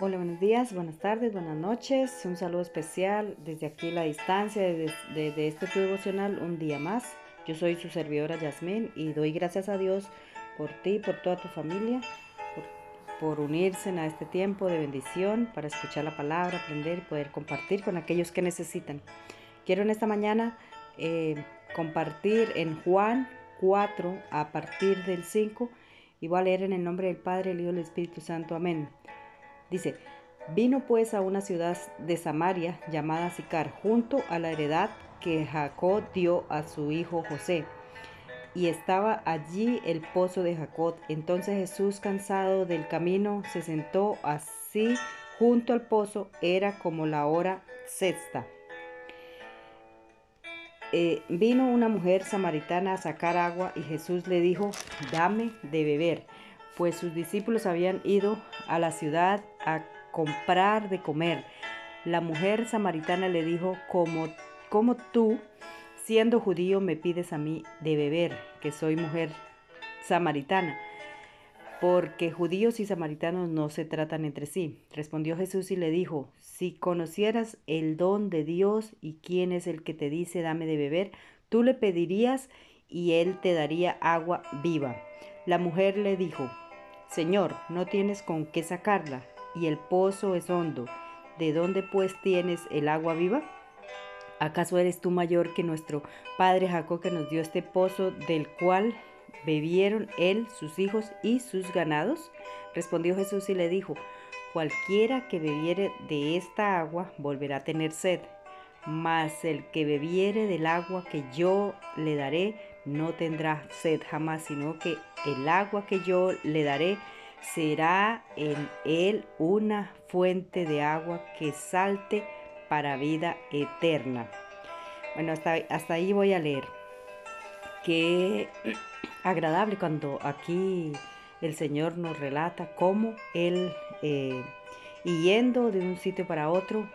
Hola, buenos días, buenas tardes, buenas noches. Un saludo especial desde aquí la distancia, desde, este tu devocional, un día más. Yo soy su servidora Yasmín y doy gracias a Dios por ti, por toda tu familia, por, unirse a este tiempo de bendición para escuchar la palabra, aprender y poder compartir con aquellos que necesitan. Quiero en esta mañana eh, compartir en Juan 4 a partir del 5 y voy a leer en el nombre del Padre, el Hijo y el Espíritu Santo. Amén. Dice, vino pues a una ciudad de Samaria llamada Sicar, junto a la heredad que Jacob dio a su hijo José. Y estaba allí el pozo de Jacob. Entonces Jesús, cansado del camino, se sentó así junto al pozo. Era como la hora sexta. Eh, vino una mujer samaritana a sacar agua y Jesús le dijo, dame de beber pues sus discípulos habían ido a la ciudad a comprar de comer. La mujer samaritana le dijo, como, como tú, siendo judío, me pides a mí de beber, que soy mujer samaritana, porque judíos y samaritanos no se tratan entre sí. Respondió Jesús y le dijo, si conocieras el don de Dios y quién es el que te dice dame de beber, tú le pedirías y él te daría agua viva. La mujer le dijo, Señor, no tienes con qué sacarla, y el pozo es hondo. ¿De dónde pues tienes el agua viva? ¿Acaso eres tú mayor que nuestro padre Jacob que nos dio este pozo del cual bebieron él, sus hijos y sus ganados? Respondió Jesús y le dijo, cualquiera que bebiere de esta agua volverá a tener sed, mas el que bebiere del agua que yo le daré no tendrá sed jamás, sino que el agua que yo le daré será en él una fuente de agua que salte para vida eterna. Bueno, hasta, hasta ahí voy a leer. Qué agradable cuando aquí el Señor nos relata cómo Él, eh, yendo de un sitio para otro,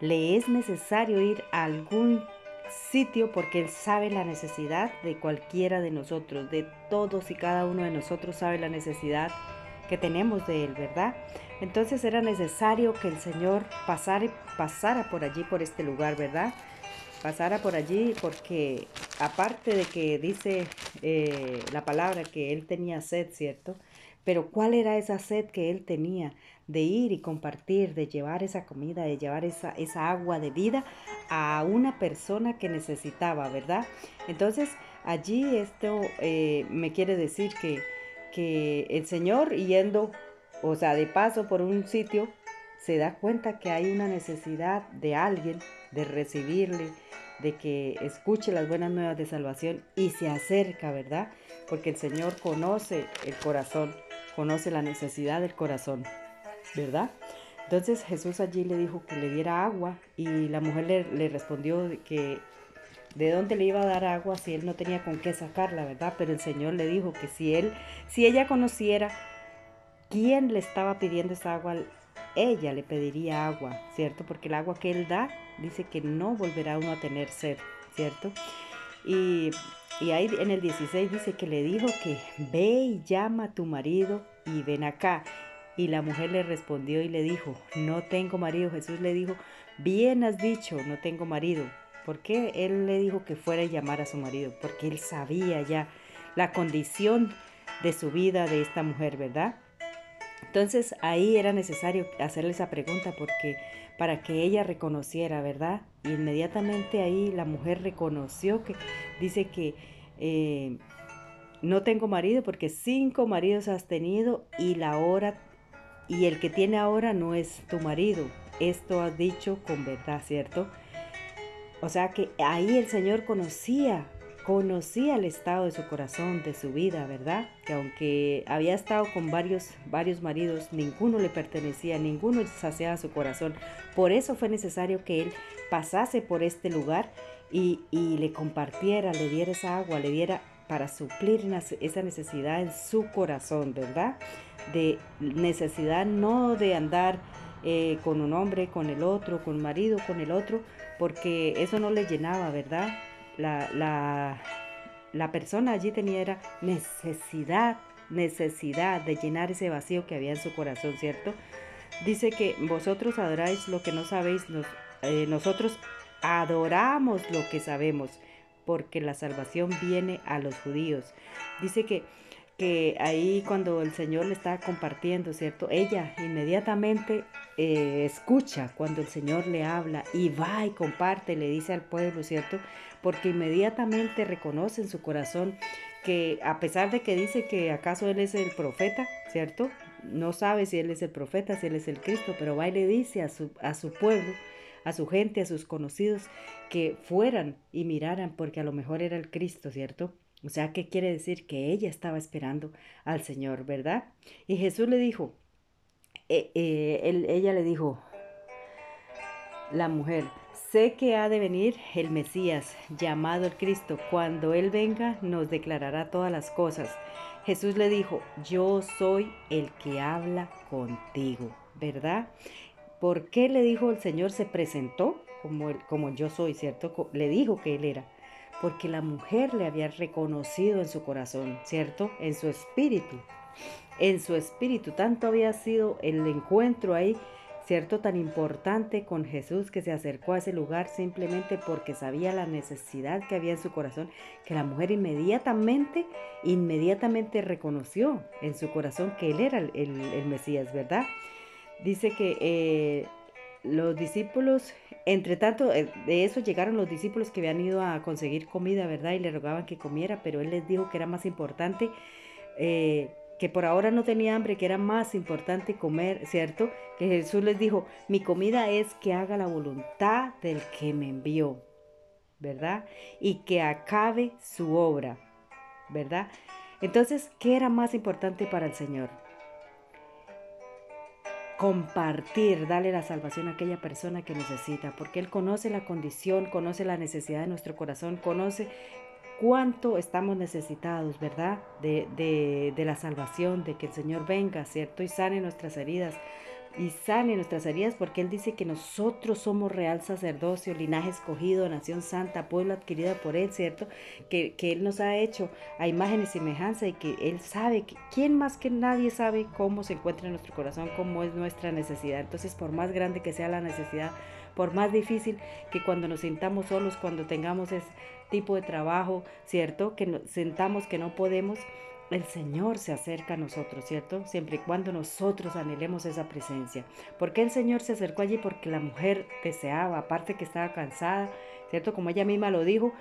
le es necesario ir a algún sitio porque Él sabe la necesidad de cualquiera de nosotros, de todos y cada uno de nosotros sabe la necesidad que tenemos de Él, ¿verdad? Entonces era necesario que el Señor pasara, pasara por allí, por este lugar, ¿verdad? Pasara por allí porque aparte de que dice eh, la palabra que Él tenía sed, ¿cierto? Pero ¿cuál era esa sed que Él tenía? de ir y compartir, de llevar esa comida, de llevar esa, esa agua de vida a una persona que necesitaba, ¿verdad? Entonces, allí esto eh, me quiere decir que, que el Señor yendo, o sea, de paso por un sitio, se da cuenta que hay una necesidad de alguien, de recibirle, de que escuche las buenas nuevas de salvación y se acerca, ¿verdad? Porque el Señor conoce el corazón, conoce la necesidad del corazón. ¿verdad? Entonces Jesús allí le dijo que le diera agua y la mujer le, respondió que de dónde le iba a dar agua si él no tenía con qué sacarla, ¿verdad? Pero el Señor le dijo que si él, si ella conociera quién le estaba pidiendo esa agua, ella le pediría agua, ¿cierto? Porque el agua que él da dice que no volverá uno a tener sed, ¿cierto? Y, y ahí en el 16 dice que le dijo que ve y llama a tu marido y ven acá. Y la mujer le respondió y le dijo, no tengo marido. Jesús le dijo, bien has dicho, no tengo marido. ¿Por qué él le dijo que fuera a llamar a su marido? Porque él sabía ya la condición de su vida de esta mujer, ¿verdad? Entonces ahí era necesario hacerle esa pregunta porque para que ella reconociera, ¿verdad? Y inmediatamente ahí la mujer reconoció que dice que eh, no tengo marido porque cinco maridos has tenido y la hora y el que tiene ahora no es tu marido. Esto has dicho con verdad, ¿cierto? O sea que ahí el Señor conocía, conocía el estado de su corazón, de su vida, ¿verdad? Que aunque había estado con varios, varios maridos, ninguno le pertenecía, ninguno saciaba su corazón. Por eso fue necesario que él pasase por este lugar y, y le compartiera, le diera esa agua, le diera para suplir esa necesidad en su corazón, ¿verdad? De necesidad no de andar eh, con un hombre, con el otro, con un marido, con el otro, porque eso no le llenaba, ¿verdad? La, la, la persona allí tenía era necesidad, necesidad de llenar ese vacío que había en su corazón, ¿cierto? Dice que vosotros adoráis lo que no sabéis, eh, nosotros adoramos lo que sabemos, porque la salvación viene a los judíos. Dice que, que ahí cuando el Señor le está compartiendo, ¿cierto? Ella inmediatamente eh, escucha cuando el Señor le habla y va y comparte, le dice al pueblo, ¿cierto? Porque inmediatamente reconoce en su corazón que a pesar de que dice que acaso Él es el profeta, ¿cierto? No sabe si Él es el profeta, si Él es el Cristo, pero va y le dice a su, a su pueblo, a su gente, a sus conocidos, que fueran y miraran, porque a lo mejor era el Cristo, ¿cierto? O sea, ¿qué quiere decir? Que ella estaba esperando al Señor, ¿verdad? Y Jesús le dijo, eh, eh, ella le dijo, la mujer, sé que ha de venir el Mesías, llamado el Cristo. Cuando Él venga, nos declarará todas las cosas. Jesús le dijo, yo soy el que habla contigo, ¿verdad? ¿Por qué le dijo el Señor? Se presentó como, como yo soy, ¿cierto? Le dijo que Él era. Porque la mujer le había reconocido en su corazón, ¿cierto? En su espíritu. En su espíritu. Tanto había sido el encuentro ahí, ¿cierto? Tan importante con Jesús que se acercó a ese lugar simplemente porque sabía la necesidad que había en su corazón, que la mujer inmediatamente, inmediatamente reconoció en su corazón que Él era el, el Mesías, ¿verdad? Dice que eh, los discípulos, entre tanto, eh, de eso llegaron los discípulos que habían ido a conseguir comida, ¿verdad? Y le rogaban que comiera, pero él les dijo que era más importante, eh, que por ahora no tenía hambre, que era más importante comer, ¿cierto? Que Jesús les dijo, mi comida es que haga la voluntad del que me envió, ¿verdad? Y que acabe su obra, ¿verdad? Entonces, ¿qué era más importante para el Señor? Compartir, darle la salvación a aquella persona que necesita, porque Él conoce la condición, conoce la necesidad de nuestro corazón, conoce cuánto estamos necesitados, ¿verdad? De, de, de la salvación, de que el Señor venga, ¿cierto? Y sane nuestras heridas y sane nuestras heridas porque Él dice que nosotros somos real sacerdocio, linaje escogido, nación santa, pueblo adquirida por Él, ¿cierto? Que, Él nos ha hecho a imagen y semejanza y que Él sabe, que quién más que nadie sabe cómo se encuentra en nuestro corazón, cómo es nuestra necesidad. Entonces, por más grande que sea la necesidad, por más difícil que cuando nos sintamos solos, cuando tengamos ese tipo de trabajo, ¿cierto? Que nos sentamos que no podemos, el Señor se acerca a nosotros, ¿cierto? Siempre y cuando nosotros anhelemos esa presencia. ¿Por qué el Señor se acercó allí? Porque la mujer deseaba, aparte que estaba cansada, ¿cierto? Como ella misma lo dijo,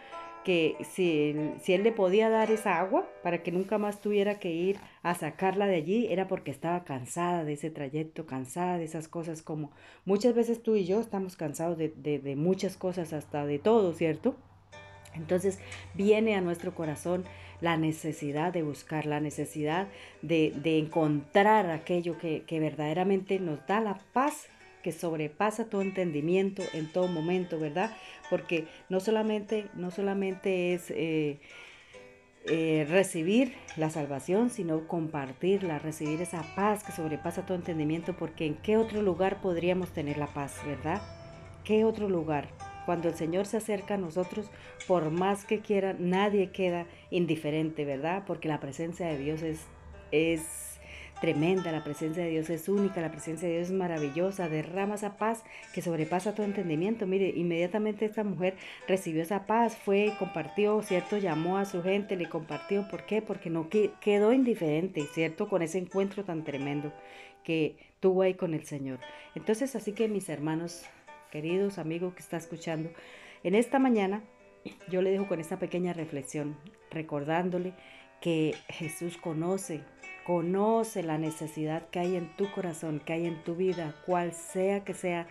que si, si Él le podía dar esa agua para que nunca más tuviera que ir a sacarla de allí, era porque estaba cansada de ese trayecto, cansada de esas cosas como muchas veces tú y yo estamos cansados de, de muchas cosas, hasta de todo, ¿cierto? Entonces viene a nuestro corazón la necesidad de buscar, la necesidad de, encontrar aquello que, verdaderamente nos da la paz que sobrepasa todo entendimiento en todo momento, ¿verdad? Porque no solamente, no solamente es eh, eh, recibir la salvación, sino compartirla, recibir esa paz que sobrepasa todo entendimiento, porque en qué otro lugar podríamos tener la paz, ¿verdad? ¿Qué otro lugar? Cuando el Señor se acerca a nosotros, por más que quiera, nadie queda indiferente, ¿verdad? Porque la presencia de Dios es, es tremenda, la presencia de Dios es única, la presencia de Dios es maravillosa, derrama esa paz que sobrepasa todo entendimiento. Mire, inmediatamente esta mujer recibió esa paz, fue, compartió, ¿cierto? Llamó a su gente, le compartió. ¿Por qué? Porque no quedó indiferente, ¿cierto? Con ese encuentro tan tremendo que tuvo ahí con el Señor. Entonces, así que mis hermanos, queridos amigos que está escuchando, en esta mañana yo le dejo con esta pequeña reflexión, recordándole que Jesús conoce, conoce la necesidad que hay en tu corazón, que hay en tu vida, cual sea que sea,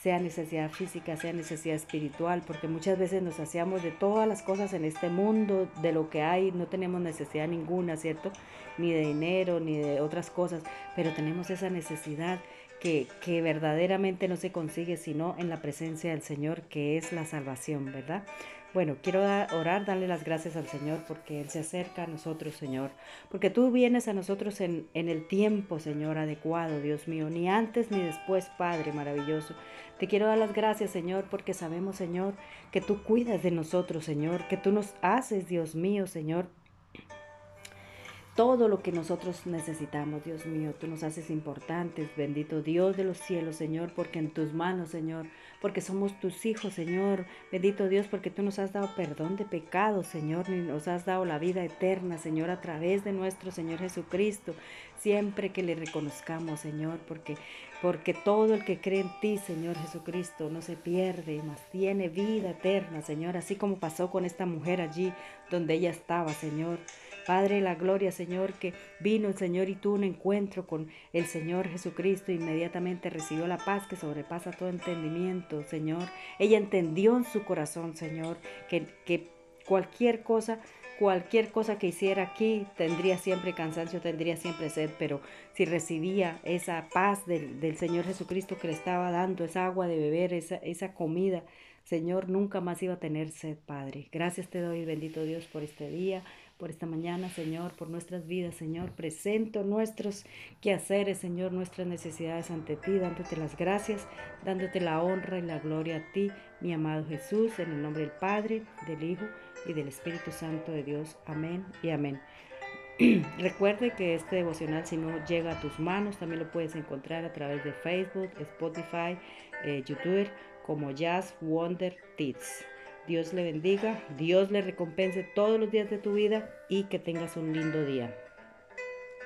sea necesidad física, sea necesidad espiritual, porque muchas veces nos hacíamos de todas las cosas en este mundo, de lo que hay, no tenemos necesidad ninguna, ¿cierto? Ni de dinero, ni de otras cosas, pero tenemos esa necesidad que, verdaderamente no se consigue sino en la presencia del Señor, que es la salvación, ¿verdad? Bueno, quiero orar, darle las gracias al Señor porque Él se acerca a nosotros, Señor. Porque tú vienes a nosotros en, en, el tiempo, Señor, adecuado, Dios mío. Ni antes ni después, Padre maravilloso. Te quiero dar las gracias, Señor, porque sabemos, Señor, que tú cuidas de nosotros, Señor. Que tú nos haces, Dios mío, Señor, todo lo que nosotros necesitamos, Dios mío. Tú nos haces importantes, bendito Dios de los cielos, Señor, porque en tus manos, Señor, porque somos tus hijos, Señor. Bendito Dios, porque tú nos has dado perdón de pecados, Señor, y nos has dado la vida eterna, Señor, a través de nuestro Señor Jesucristo. Siempre que le reconozcamos, Señor, porque porque todo el que cree en ti, Señor Jesucristo, no se pierde, mas tiene vida eterna, Señor, así como pasó con esta mujer allí donde ella estaba, Señor. Padre de la gloria, Señor, que vino el Señor y tuvo un encuentro con el Señor Jesucristo, inmediatamente recibió la paz que sobrepasa todo entendimiento, Señor. Ella entendió en su corazón, Señor, que, que cualquier cosa cualquier cosa que hiciera aquí tendría siempre cansancio, tendría siempre sed, pero si recibía esa paz del, del, Señor Jesucristo que le estaba dando, esa agua de beber, esa, esa comida, Señor, nunca más iba a tener sed, Padre. Gracias te doy, bendito Dios, por este día por esta mañana, Señor, por nuestras vidas, Señor. Presento nuestros quehaceres, Señor, nuestras necesidades ante ti, dándote las gracias, dándote la honra y la gloria a ti, mi amado Jesús, en el nombre del Padre, del Hijo y del Espíritu Santo de Dios. Amén y amén. Recuerde que este devocional, si no llega a tus manos, también lo puedes encontrar a través de Facebook, Spotify, eh, YouTube, como Jazz Wonder Tips. Dios le bendiga, Dios le recompense todos los días de tu vida y que tengas un lindo día.